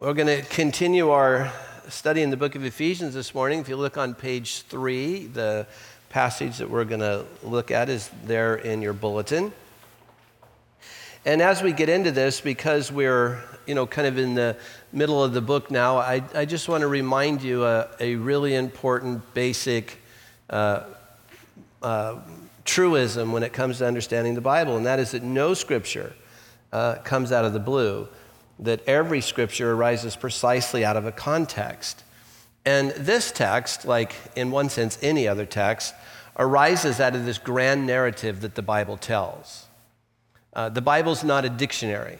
We're going to continue our study in the book of Ephesians this morning. If you look on page three, the passage that we're going to look at is there in your bulletin. And as we get into this, because we're you know kind of in the middle of the book now, I, I just want to remind you a, a really important basic uh, uh, truism when it comes to understanding the Bible, and that is that no scripture uh, comes out of the blue that every scripture arises precisely out of a context. And this text, like in one sense any other text, arises out of this grand narrative that the Bible tells. Uh, the Bible's not a dictionary.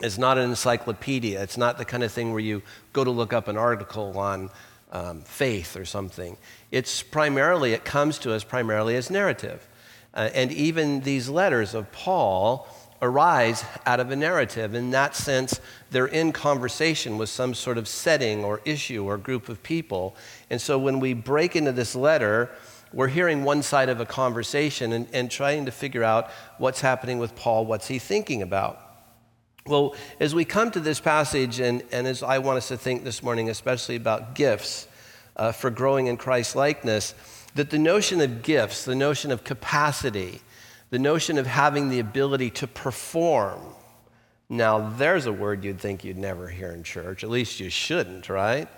It's not an encyclopedia. It's not the kind of thing where you go to look up an article on um, faith or something. It's primarily, it comes to us primarily as narrative. Uh, and even these letters of Paul arise out of a narrative. In that sense, they're in conversation with some sort of setting or issue or group of people. And so when we break into this letter, we're hearing one side of a conversation and, and trying to figure out what's happening with Paul, what's he thinking about. Well, as we come to this passage, and, and as I want us to think this morning, especially about gifts uh, for growing in Christ likeness, that the notion of gifts, the notion of capacity, the notion of having the ability to perform. Now, there's a word you'd think you'd never hear in church, at least you shouldn't, right?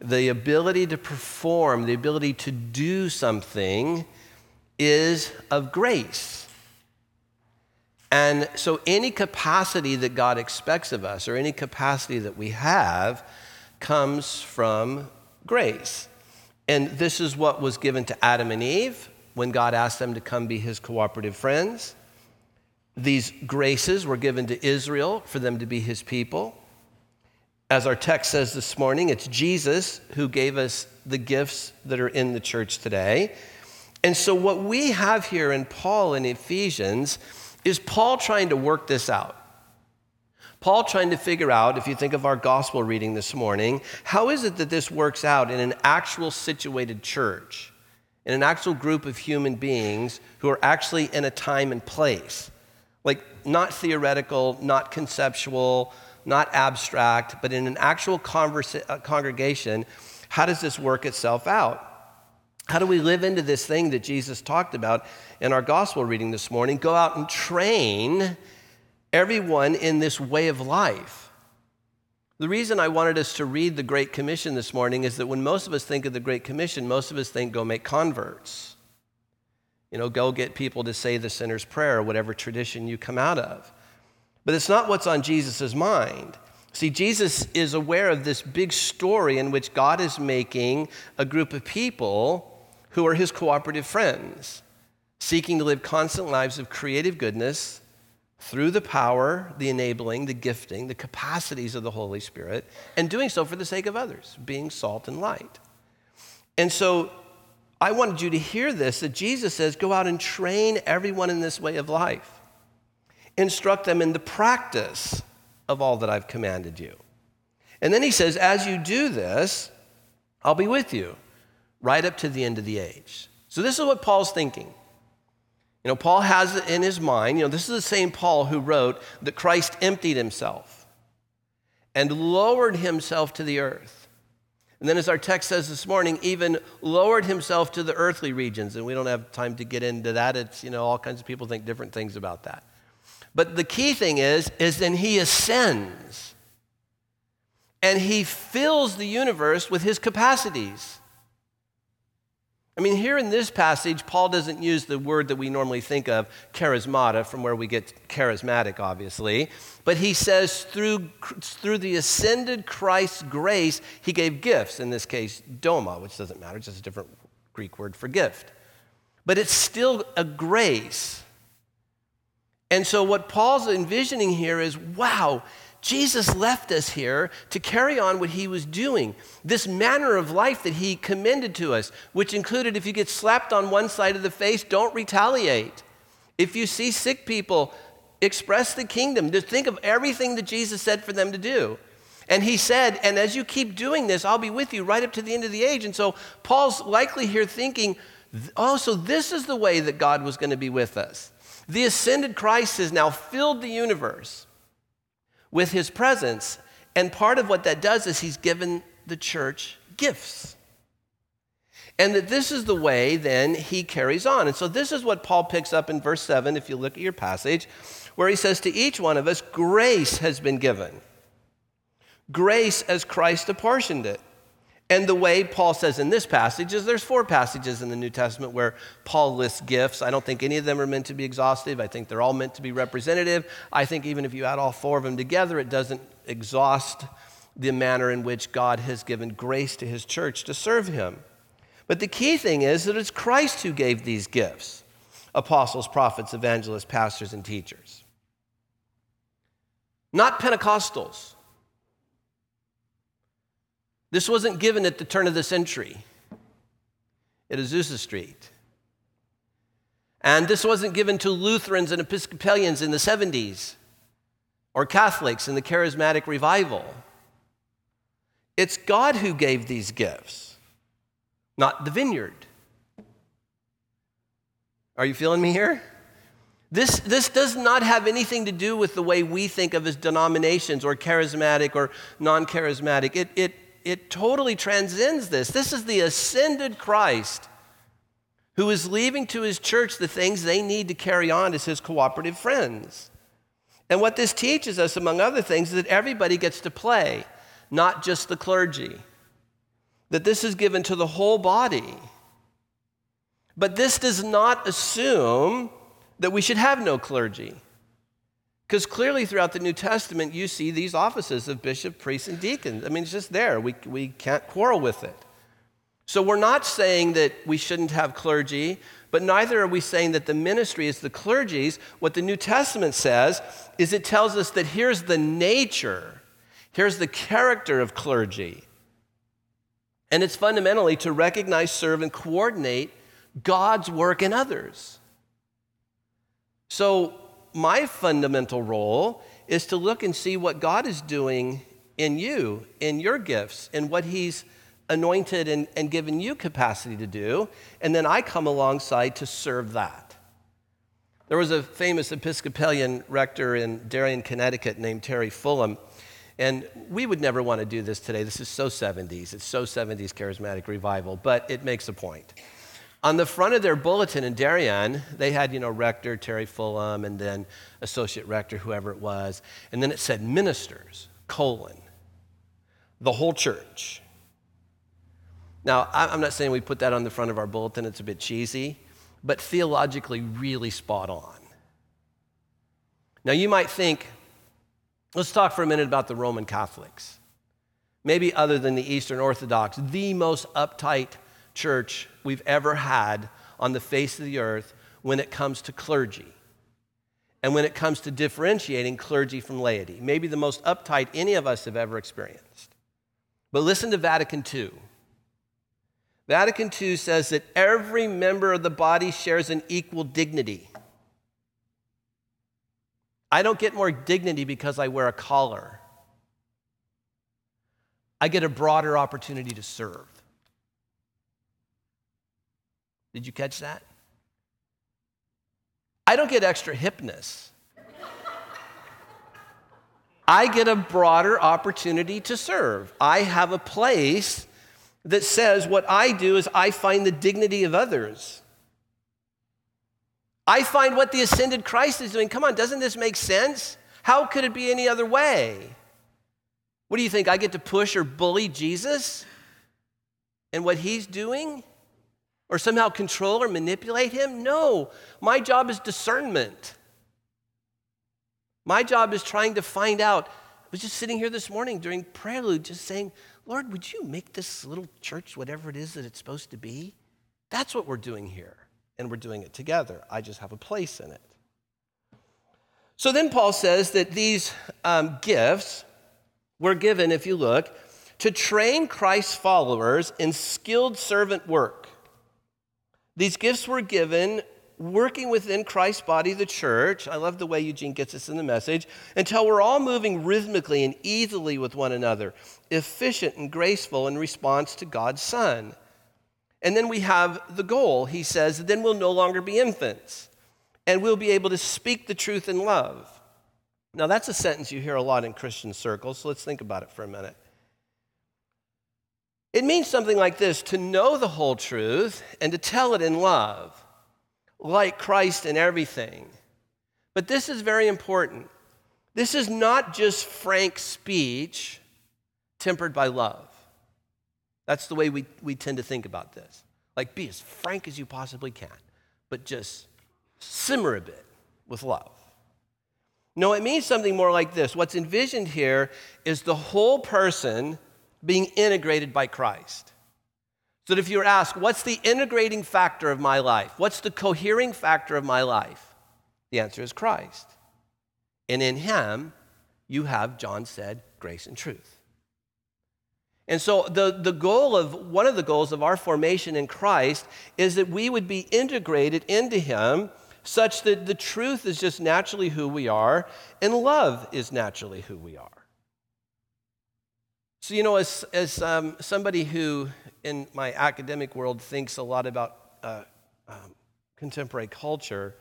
The ability to perform, the ability to do something is of grace. And so, any capacity that God expects of us, or any capacity that we have, comes from grace. And this is what was given to Adam and Eve when God asked them to come be his cooperative friends. These graces were given to Israel for them to be his people. As our text says this morning, it's Jesus who gave us the gifts that are in the church today. And so, what we have here in Paul in Ephesians is Paul trying to work this out. Paul trying to figure out, if you think of our gospel reading this morning, how is it that this works out in an actual situated church? In an actual group of human beings who are actually in a time and place. Like, not theoretical, not conceptual, not abstract, but in an actual conversa- uh, congregation, how does this work itself out? How do we live into this thing that Jesus talked about in our gospel reading this morning? Go out and train everyone in this way of life. The reason I wanted us to read the Great Commission this morning is that when most of us think of the Great Commission, most of us think go make converts. You know, go get people to say the sinner's prayer, whatever tradition you come out of. But it's not what's on Jesus' mind. See, Jesus is aware of this big story in which God is making a group of people who are his cooperative friends, seeking to live constant lives of creative goodness through the power, the enabling, the gifting, the capacities of the Holy Spirit, and doing so for the sake of others, being salt and light. And so I wanted you to hear this that Jesus says, Go out and train everyone in this way of life, instruct them in the practice of all that I've commanded you. And then he says, As you do this, I'll be with you right up to the end of the age. So this is what Paul's thinking. You know, Paul has it in his mind, you know, this is the same Paul who wrote that Christ emptied himself and lowered himself to the earth. And then, as our text says this morning, even lowered himself to the earthly regions. And we don't have time to get into that. It's, you know, all kinds of people think different things about that. But the key thing is, is then he ascends and he fills the universe with his capacities. Mean, here in this passage, Paul doesn't use the word that we normally think of, charismata, from where we get charismatic, obviously. But he says, through, through the ascended Christ's grace, he gave gifts. In this case, doma, which doesn't matter, it's just a different Greek word for gift. But it's still a grace. And so, what Paul's envisioning here is wow, Jesus left us here to carry on what he was doing. This manner of life that he commended to us, which included if you get slapped on one side of the face, don't retaliate. If you see sick people, express the kingdom. Just think of everything that Jesus said for them to do. And he said, and as you keep doing this, I'll be with you right up to the end of the age. And so Paul's likely here thinking, oh, so this is the way that God was going to be with us. The ascended Christ has now filled the universe with his presence. And part of what that does is he's given the church gifts. And that this is the way then he carries on. And so this is what Paul picks up in verse 7, if you look at your passage, where he says, To each one of us, grace has been given. Grace as Christ apportioned it. And the way Paul says in this passage is there's four passages in the New Testament where Paul lists gifts. I don't think any of them are meant to be exhaustive. I think they're all meant to be representative. I think even if you add all four of them together, it doesn't exhaust the manner in which God has given grace to his church to serve him. But the key thing is that it's Christ who gave these gifts apostles, prophets, evangelists, pastors, and teachers. Not Pentecostals. This wasn't given at the turn of the century at Azusa Street. And this wasn't given to Lutherans and Episcopalians in the 70s or Catholics in the charismatic revival. It's God who gave these gifts, not the vineyard. Are you feeling me here? This, this does not have anything to do with the way we think of as denominations or charismatic or non charismatic. It, it, it totally transcends this. This is the ascended Christ who is leaving to his church the things they need to carry on as his cooperative friends. And what this teaches us, among other things, is that everybody gets to play, not just the clergy. That this is given to the whole body. But this does not assume that we should have no clergy. Because clearly throughout the New Testament, you see these offices of bishop, priest, and deacon. I mean, it's just there. We, we can't quarrel with it. So we're not saying that we shouldn't have clergy, but neither are we saying that the ministry is the clergy's. What the New Testament says is it tells us that here's the nature, here's the character of clergy. And it's fundamentally to recognize, serve, and coordinate God's work in others. So my fundamental role is to look and see what God is doing in you, in your gifts, in what He's anointed and, and given you capacity to do. And then I come alongside to serve that. There was a famous Episcopalian rector in Darien, Connecticut named Terry Fullam. And we would never want to do this today. This is so 70s. It's so 70s charismatic revival, but it makes a point. On the front of their bulletin in Darien, they had, you know, rector Terry Fullam and then associate rector, whoever it was. And then it said ministers, colon, the whole church. Now, I'm not saying we put that on the front of our bulletin, it's a bit cheesy, but theologically really spot on. Now, you might think, let's talk for a minute about the Roman Catholics. Maybe other than the Eastern Orthodox, the most uptight church we've ever had on the face of the earth when it comes to clergy and when it comes to differentiating clergy from laity. Maybe the most uptight any of us have ever experienced. But listen to Vatican II. Vatican II says that every member of the body shares an equal dignity. I don't get more dignity because I wear a collar. I get a broader opportunity to serve. Did you catch that? I don't get extra hipness. I get a broader opportunity to serve. I have a place that says what I do is I find the dignity of others. I find what the ascended Christ is doing. Come on, doesn't this make sense? How could it be any other way? What do you think? I get to push or bully Jesus and what he's doing? Or somehow control or manipulate him? No. My job is discernment. My job is trying to find out. I was just sitting here this morning during prelude, just saying, Lord, would you make this little church whatever it is that it's supposed to be? That's what we're doing here. And we're doing it together. I just have a place in it. So then Paul says that these um, gifts were given, if you look, to train Christ's followers in skilled servant work. These gifts were given working within Christ's body, the church. I love the way Eugene gets this in the message until we're all moving rhythmically and easily with one another, efficient and graceful in response to God's Son. And then we have the goal. He says, then we'll no longer be infants and we'll be able to speak the truth in love. Now, that's a sentence you hear a lot in Christian circles, so let's think about it for a minute. It means something like this to know the whole truth and to tell it in love, like Christ in everything. But this is very important. This is not just frank speech tempered by love. That's the way we, we tend to think about this. Like, be as frank as you possibly can, but just simmer a bit with love. No, it means something more like this. What's envisioned here is the whole person being integrated by Christ. So that if you were asked, what's the integrating factor of my life? What's the cohering factor of my life? The answer is Christ. And in him, you have, John said, grace and truth. And so the, the goal of one of the goals of our formation in Christ is that we would be integrated into him such that the truth is just naturally who we are and love is naturally who we are. So, you know, as, as um, somebody who in my academic world thinks a lot about uh, um, contemporary culture,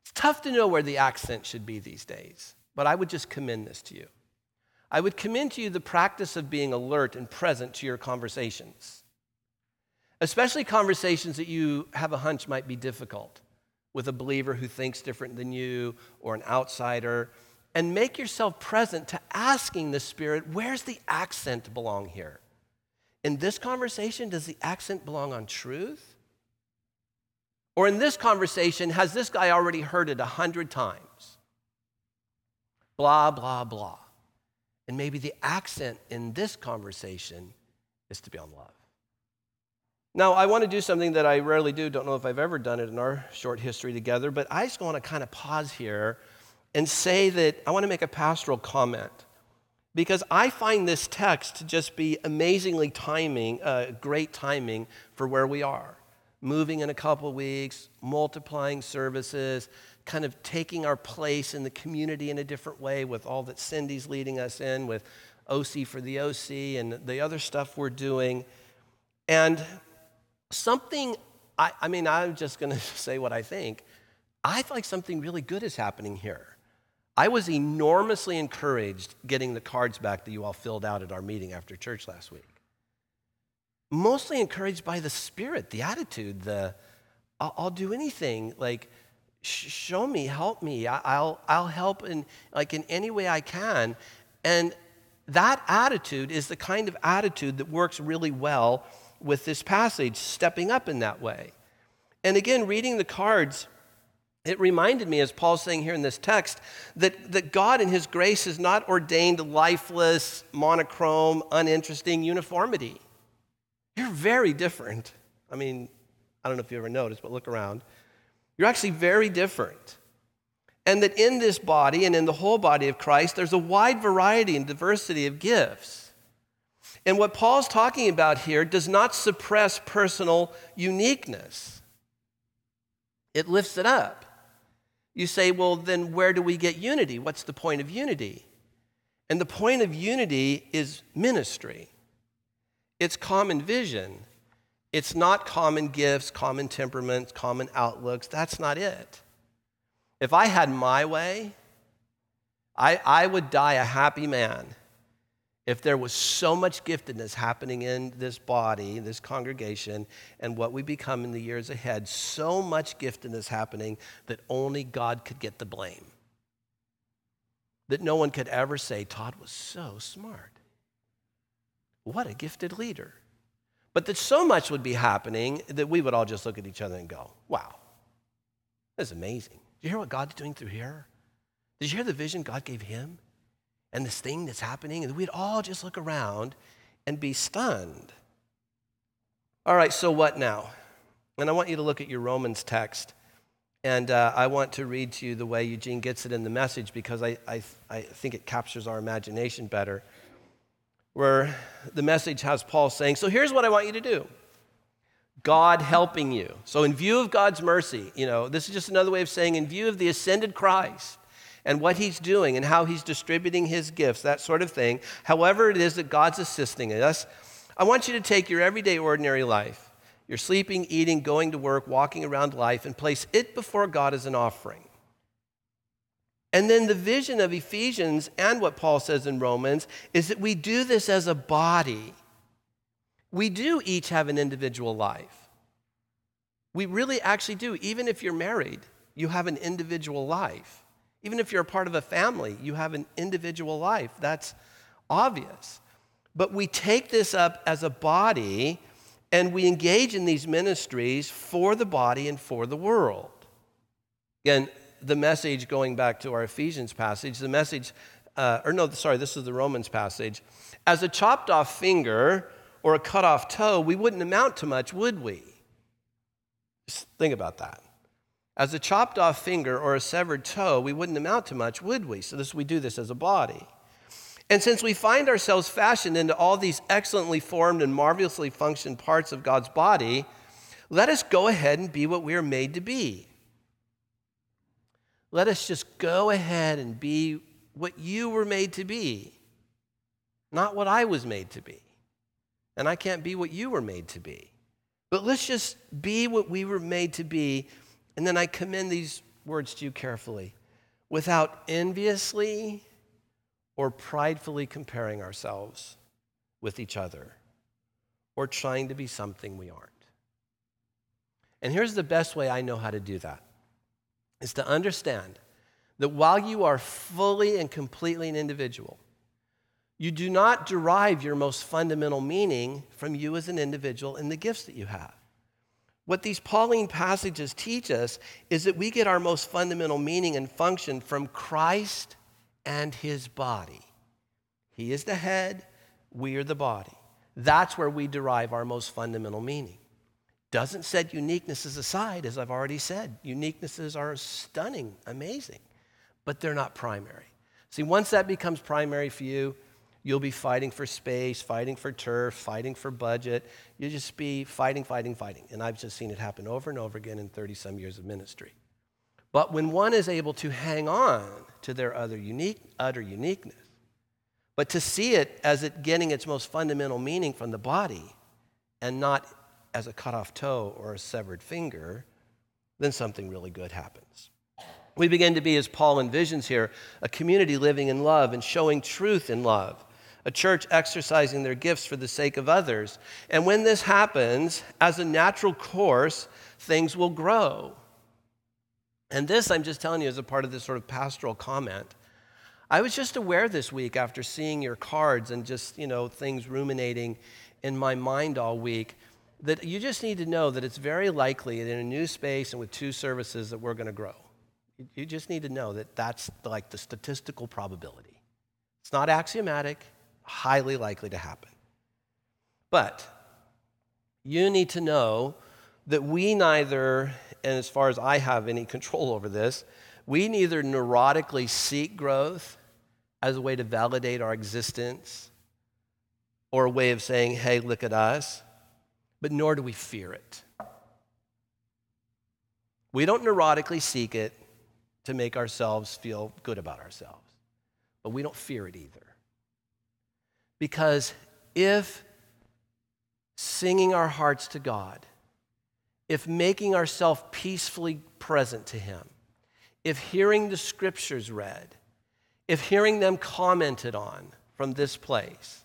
it's tough to know where the accent should be these days. But I would just commend this to you. I would commend to you the practice of being alert and present to your conversations, especially conversations that you have a hunch might be difficult with a believer who thinks different than you or an outsider and make yourself present to asking the Spirit, where's the accent belong here? In this conversation, does the accent belong on truth? Or in this conversation, has this guy already heard it a hundred times? Blah, blah, blah. And maybe the accent in this conversation is to be on love. Now, I want to do something that I rarely do. Don't know if I've ever done it in our short history together, but I just want to kind of pause here and say that I want to make a pastoral comment because I find this text to just be amazingly timing, uh, great timing for where we are. Moving in a couple weeks, multiplying services, kind of taking our place in the community in a different way with all that Cindy's leading us in, with OC for the OC and the other stuff we're doing. And something, I, I mean, I'm just going to say what I think. I feel like something really good is happening here. I was enormously encouraged getting the cards back that you all filled out at our meeting after church last week. Mostly encouraged by the spirit, the attitude, the I'll, I'll do anything. Like, sh- show me, help me. I, will I'll help in like in any way I can. And that attitude is the kind of attitude that works really well with this passage, stepping up in that way. And again, reading the cards it reminded me, as Paul's saying here in this text, that, that God in His grace has not ordained lifeless, monochrome, uninteresting uniformity. You're very different. I mean, I don't know if you ever noticed, but look around. You're actually very different. And that in this body and in the whole body of Christ, there's a wide variety and diversity of gifts. And what Paul's talking about here does not suppress personal uniqueness, it lifts it up. You say, well, then where do we get unity? What's the point of unity? And the point of unity is ministry, it's common vision. It's not common gifts, common temperaments, common outlooks. That's not it. If I had my way, I, I would die a happy man if there was so much giftedness happening in this body, this congregation, and what we become in the years ahead, so much giftedness happening that only God could get the blame. That no one could ever say, Todd was so smart. What a gifted leader. But that so much would be happening that we would all just look at each other and go, wow, that's amazing. Do you hear what God's doing through here? Did you hear the vision God gave him? And this thing that's happening, and we'd all just look around and be stunned. All right, so what now? And I want you to look at your Romans text. And uh, I want to read to you the way Eugene gets it in the message because I, I, I think it captures our imagination better. Where the message has Paul saying, So here's what I want you to do God helping you. So, in view of God's mercy, you know, this is just another way of saying, in view of the ascended Christ, and what he's doing and how he's distributing his gifts, that sort of thing, however it is that God's assisting us, I want you to take your everyday, ordinary life, your sleeping, eating, going to work, walking around life, and place it before God as an offering. And then the vision of Ephesians and what Paul says in Romans is that we do this as a body. We do each have an individual life. We really actually do. Even if you're married, you have an individual life. Even if you're a part of a family, you have an individual life. That's obvious. But we take this up as a body and we engage in these ministries for the body and for the world. Again, the message, going back to our Ephesians passage, the message, uh, or no, sorry, this is the Romans passage. As a chopped off finger or a cut off toe, we wouldn't amount to much, would we? Just think about that. As a chopped off finger or a severed toe, we wouldn't amount to much, would we? So this, we do this as a body. And since we find ourselves fashioned into all these excellently formed and marvelously functioned parts of God's body, let us go ahead and be what we are made to be. Let us just go ahead and be what you were made to be, not what I was made to be. And I can't be what you were made to be. But let's just be what we were made to be. And then I commend these words to you carefully without enviously or pridefully comparing ourselves with each other or trying to be something we aren't. And here's the best way I know how to do that is to understand that while you are fully and completely an individual, you do not derive your most fundamental meaning from you as an individual and the gifts that you have. What these Pauline passages teach us is that we get our most fundamental meaning and function from Christ and his body. He is the head, we are the body. That's where we derive our most fundamental meaning. Doesn't set uniquenesses aside, as I've already said. Uniquenesses are stunning, amazing, but they're not primary. See, once that becomes primary for you, you'll be fighting for space, fighting for turf, fighting for budget. You'll just be fighting, fighting, fighting. And I've just seen it happen over and over again in 30 some years of ministry. But when one is able to hang on to their other unique, utter uniqueness, but to see it as it getting its most fundamental meaning from the body and not as a cut off toe or a severed finger, then something really good happens. We begin to be, as Paul envisions here, a community living in love and showing truth in love, a church exercising their gifts for the sake of others. And when this happens, as a natural course, things will grow. And this, I'm just telling you, as a part of this sort of pastoral comment. I was just aware this week after seeing your cards and just, you know, things ruminating in my mind all week that you just need to know that it's very likely that in a new space and with two services that we're going to grow. You just need to know that that's like the statistical probability. It's not axiomatic, highly likely to happen. But you need to know that we neither and as far as I have any control over this, we neither neurotically seek growth as a way to validate our existence or a way of saying, hey, look at us, but nor do we fear it. We don't neurotically seek it to make ourselves feel good about ourselves, but we don't fear it either. Because if singing our hearts to God if making ourselves peacefully present to Him, if hearing the scriptures read, if hearing them commented on from this place,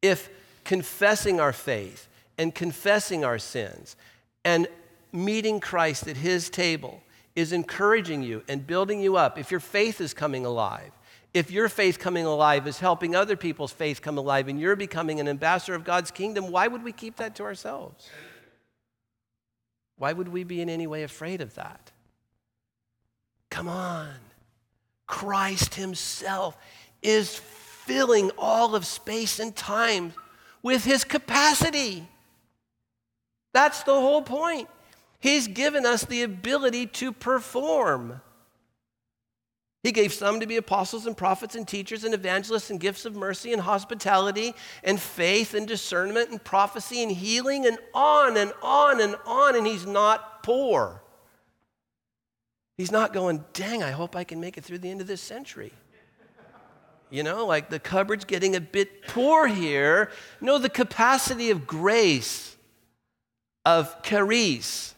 if confessing our faith and confessing our sins and meeting Christ at His table is encouraging you and building you up, if your faith is coming alive, if your faith coming alive is helping other people's faith come alive and you're becoming an ambassador of God's kingdom, why would we keep that to ourselves? Why would we be in any way afraid of that? Come on. Christ Himself is filling all of space and time with His capacity. That's the whole point. He's given us the ability to perform. He gave some to be apostles and prophets and teachers and evangelists and gifts of mercy and hospitality and faith and discernment and prophecy and healing and on and on and on. And he's not poor. He's not going, dang, I hope I can make it through the end of this century. You know, like the cupboard's getting a bit poor here. No, the capacity of grace, of charis,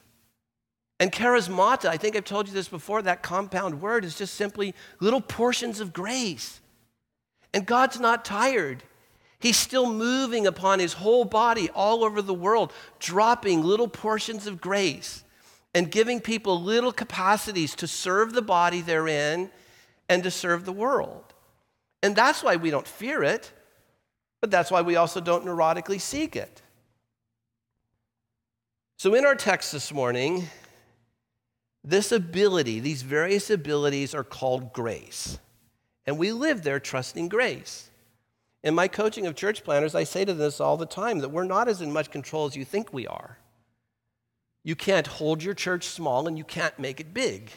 And charismata, I think I've told you this before, that compound word is just simply little portions of grace. And God's not tired. He's still moving upon his whole body all over the world, dropping little portions of grace and giving people little capacities to serve the body they're in and to serve the world. And that's why we don't fear it, but that's why we also don't neurotically seek it. So, in our text this morning, this ability, these various abilities are called grace. And we live there trusting grace. In my coaching of church planners, I say to this all the time that we're not as in much control as you think we are. You can't hold your church small and you can't make it big.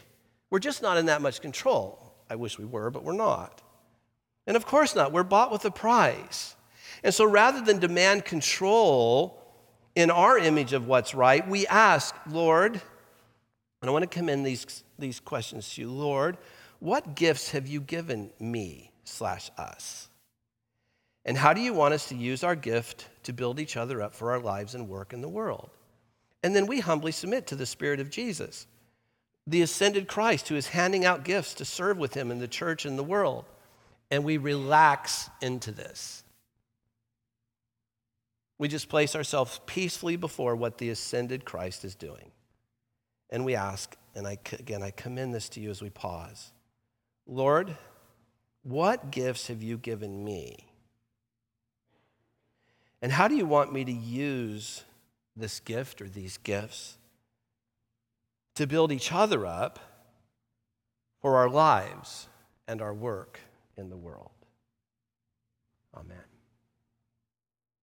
We're just not in that much control. I wish we were, but we're not. And of course not. We're bought with a price. And so rather than demand control in our image of what's right, we ask, Lord, and I want to commend these, these questions to you. Lord, what gifts have you given me slash us? And how do you want us to use our gift to build each other up for our lives and work in the world? And then we humbly submit to the Spirit of Jesus, the ascended Christ who is handing out gifts to serve with him in the church and the world. And we relax into this. We just place ourselves peacefully before what the ascended Christ is doing. And we ask, and I, again, I commend this to you as we pause Lord, what gifts have you given me? And how do you want me to use this gift or these gifts to build each other up for our lives and our work in the world? Amen.